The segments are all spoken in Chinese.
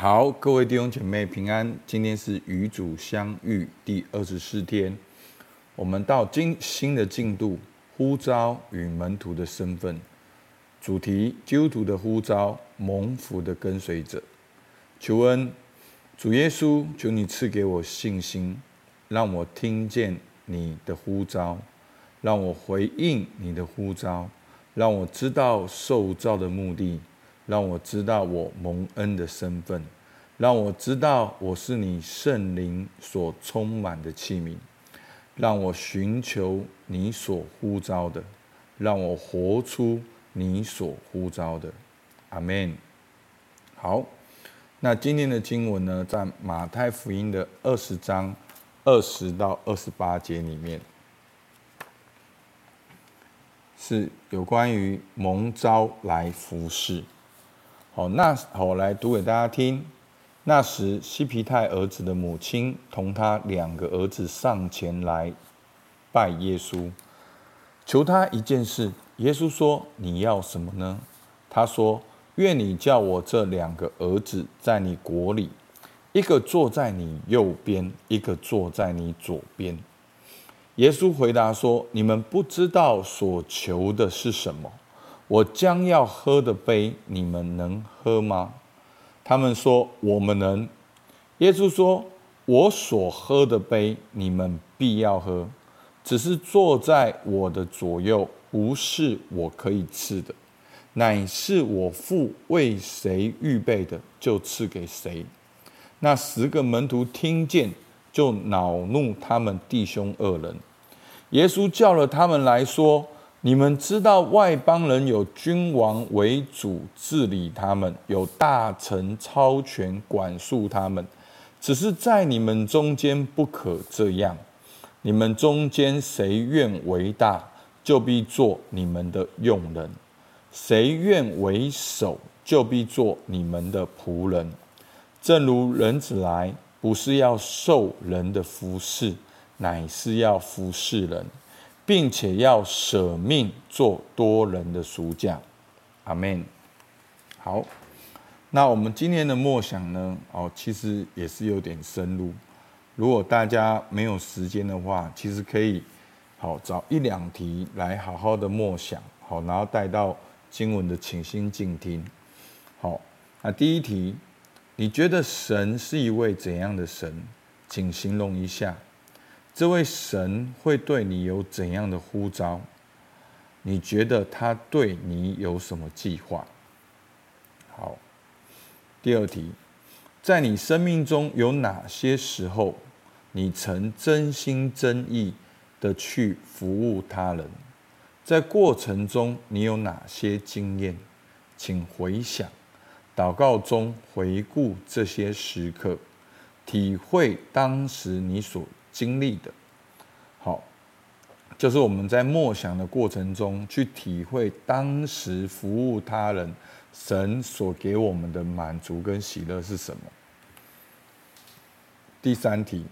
好，各位弟兄姐妹平安。今天是与主相遇第二十四天，我们到今新的进度，呼召与门徒的身份。主题：基督徒的呼召，蒙福的跟随者。求恩，主耶稣，求你赐给我信心，让我听见你的呼召，让我回应你的呼召，让我知道受召的目的。让我知道我蒙恩的身份，让我知道我是你圣灵所充满的器皿，让我寻求你所呼召的，让我活出你所呼召的。阿门。好，那今天的经文呢，在马太福音的二十章二十到二十八节里面，是有关于蒙召来服侍。好，那好，我来读给大家听。那时，西皮太儿子的母亲同他两个儿子上前来拜耶稣，求他一件事。耶稣说：“你要什么呢？”他说：“愿你叫我这两个儿子在你国里，一个坐在你右边，一个坐在你左边。”耶稣回答说：“你们不知道所求的是什么。”我将要喝的杯，你们能喝吗？他们说：“我们能。”耶稣说：“我所喝的杯，你们必要喝。只是坐在我的左右，不是我可以赐的，乃是我父为谁预备的，就赐给谁。”那十个门徒听见，就恼怒他们弟兄二人。耶稣叫了他们来说。你们知道外邦人有君王为主治理他们，有大臣超权管束他们。只是在你们中间不可这样。你们中间谁愿为大，就必做你们的用人；谁愿为首，就必做你们的仆人。正如人子来，不是要受人的服侍，乃是要服侍人。并且要舍命做多人的赎价，阿门。好，那我们今天的默想呢？哦，其实也是有点深入。如果大家没有时间的话，其实可以好找一两题来好好的默想，好，然后带到经文的倾心静听。好，那第一题，你觉得神是一位怎样的神？请形容一下。这位神会对你有怎样的呼召？你觉得他对你有什么计划？好，第二题，在你生命中有哪些时候，你曾真心真意的去服务他人？在过程中，你有哪些经验？请回想，祷告中回顾这些时刻，体会当时你所经历的，好，就是我们在默想的过程中去体会当时服务他人，神所给我们的满足跟喜乐是什么？第三题，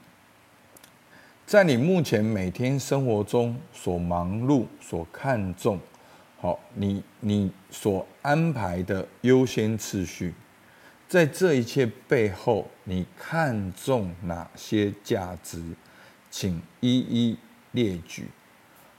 在你目前每天生活中所忙碌、所看重，好，你你所安排的优先次序，在这一切背后，你看重哪些价值？请一一列举。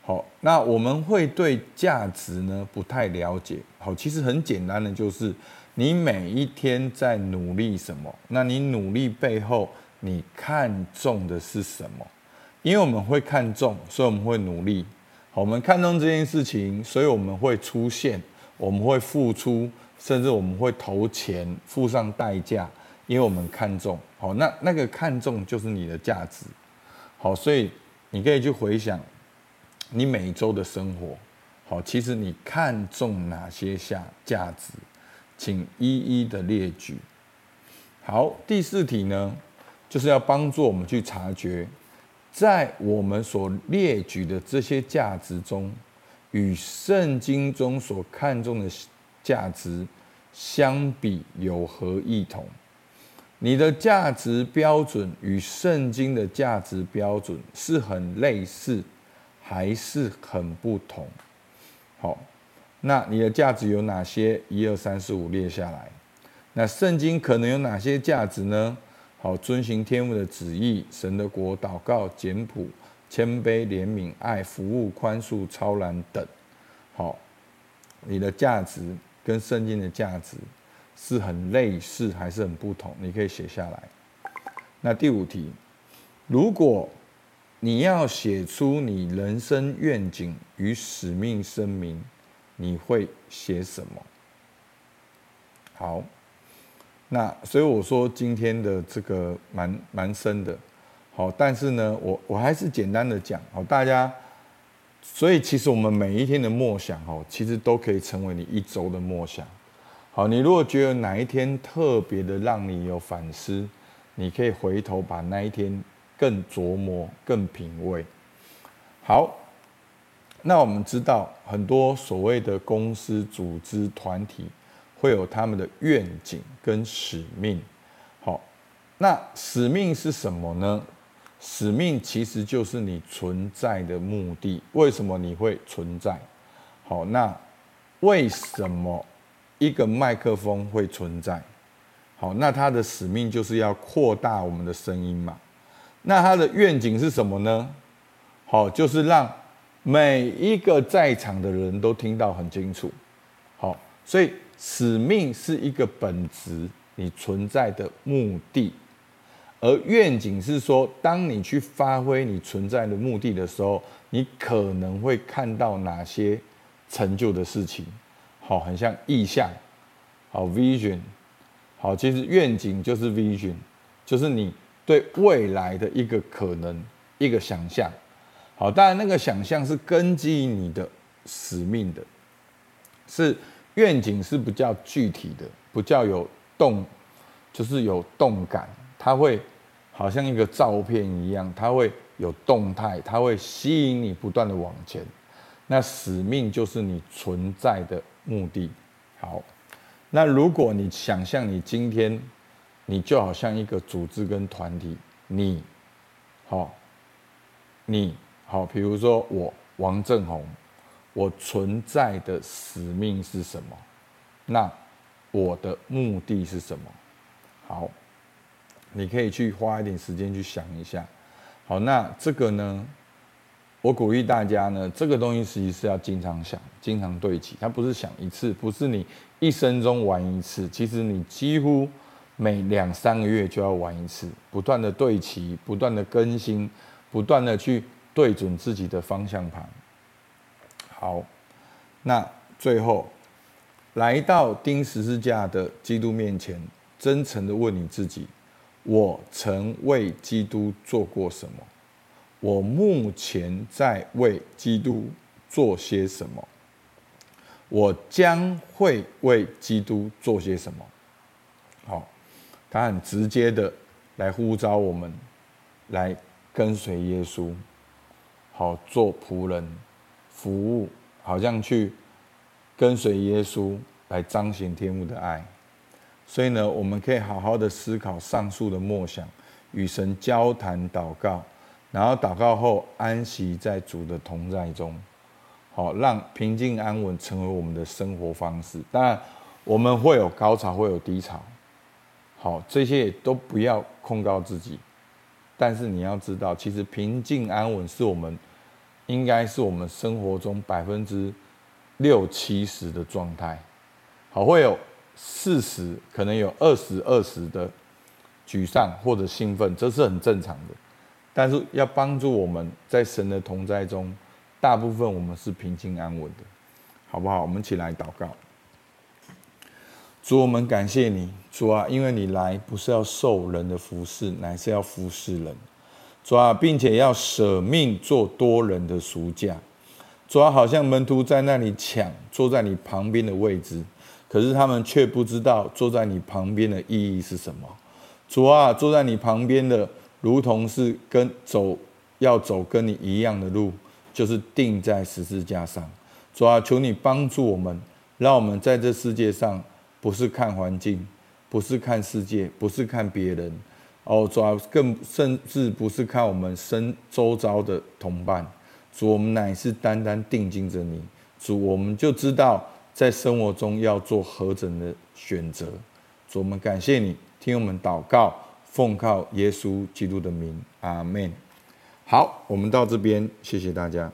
好，那我们会对价值呢不太了解。好，其实很简单的，就是你每一天在努力什么？那你努力背后，你看重的是什么？因为我们会看重，所以我们会努力。好，我们看重这件事情，所以我们会出现，我们会付出，甚至我们会投钱，付上代价，因为我们看重。好，那那个看重就是你的价值。好，所以你可以去回想你每周的生活。好，其实你看重哪些下价值，请一一的列举。好，第四题呢，就是要帮助我们去察觉，在我们所列举的这些价值中，与圣经中所看重的价值相比，有何异同？你的价值标准与圣经的价值标准是很类似，还是很不同？好，那你的价值有哪些？一二三四五列下来。那圣经可能有哪些价值呢？好，遵行天父的旨意，神的国，祷告，简朴，谦卑，怜悯，爱，服务，宽恕，超然等。好，你的价值跟圣经的价值是很类似，还是很不同？你可以写下来。那第五题，如果你要写出你人生愿景与使命声明，你会写什么？好，那所以我说今天的这个蛮蛮深的，好，但是呢，我我还是简单的讲，好，大家，所以其实我们每一天的默想，哦，其实都可以成为你一周的默想。好，你如果觉得哪一天特别的让你有反思，你可以回头把那一天。更琢磨、更品味。好，那我们知道很多所谓的公司、组织、团体会有他们的愿景跟使命。好，那使命是什么呢？使命其实就是你存在的目的。为什么你会存在？好，那为什么一个麦克风会存在？好，那它的使命就是要扩大我们的声音嘛。那他的愿景是什么呢？好，就是让每一个在场的人都听到很清楚。好，所以使命是一个本质，你存在的目的；而愿景是说，当你去发挥你存在的目的的时候，你可能会看到哪些成就的事情。好，很像意象。好，vision。好，其实愿景就是 vision，就是你。对未来的一个可能，一个想象，好，当然那个想象是根基于你的使命的，是愿景是比较具体的，比较有动，就是有动感，它会好像一个照片一样，它会有动态，它会吸引你不断的往前。那使命就是你存在的目的。好，那如果你想象你今天。你就好像一个组织跟团体，你，好，你好，比如说我王正宏，我存在的使命是什么？那我的目的是什么？好，你可以去花一点时间去想一下。好，那这个呢，我鼓励大家呢，这个东西实际是要经常想，经常对齐。它不是想一次，不是你一生中玩一次，其实你几乎。每两三个月就要玩一次，不断的对齐，不断的更新，不断的去对准自己的方向盘。好，那最后来到钉十字架的基督面前，真诚的问你自己：我曾为基督做过什么？我目前在为基督做些什么？我将会为基督做些什么？好。他很直接的来呼召我们，来跟随耶稣，好做仆人，服务，好像去跟随耶稣来彰显天父的爱。所以呢，我们可以好好的思考上述的默想，与神交谈祷告，然后祷告后安息在主的同在中，好让平静安稳成为我们的生活方式。当然，我们会有高潮，会有低潮。好，这些都不要控告自己，但是你要知道，其实平静安稳是我们应该是我们生活中百分之六七十的状态。好，会有四十，可能有二十二十的沮丧或者兴奋，这是很正常的。但是要帮助我们在神的同在中，大部分我们是平静安稳的，好不好？我们一起来祷告。主，我们感谢你，主啊，因为你来不是要受人的服侍，乃是要服侍人。主啊，并且要舍命做多人的赎价。主啊，好像门徒在那里抢坐在你旁边的位置，可是他们却不知道坐在你旁边的意义是什么。主啊，坐在你旁边的，如同是跟走要走跟你一样的路，就是定在十字架上。主啊，求你帮助我们，让我们在这世界上。不是看环境，不是看世界，不是看别人，哦，主要更甚至不是看我们身周遭的同伴，主，我们乃是单单定睛着你，主，我们就知道在生活中要做何等的选择，主，我们感谢你，听我们祷告，奉靠耶稣基督的名，阿门。好，我们到这边，谢谢大家。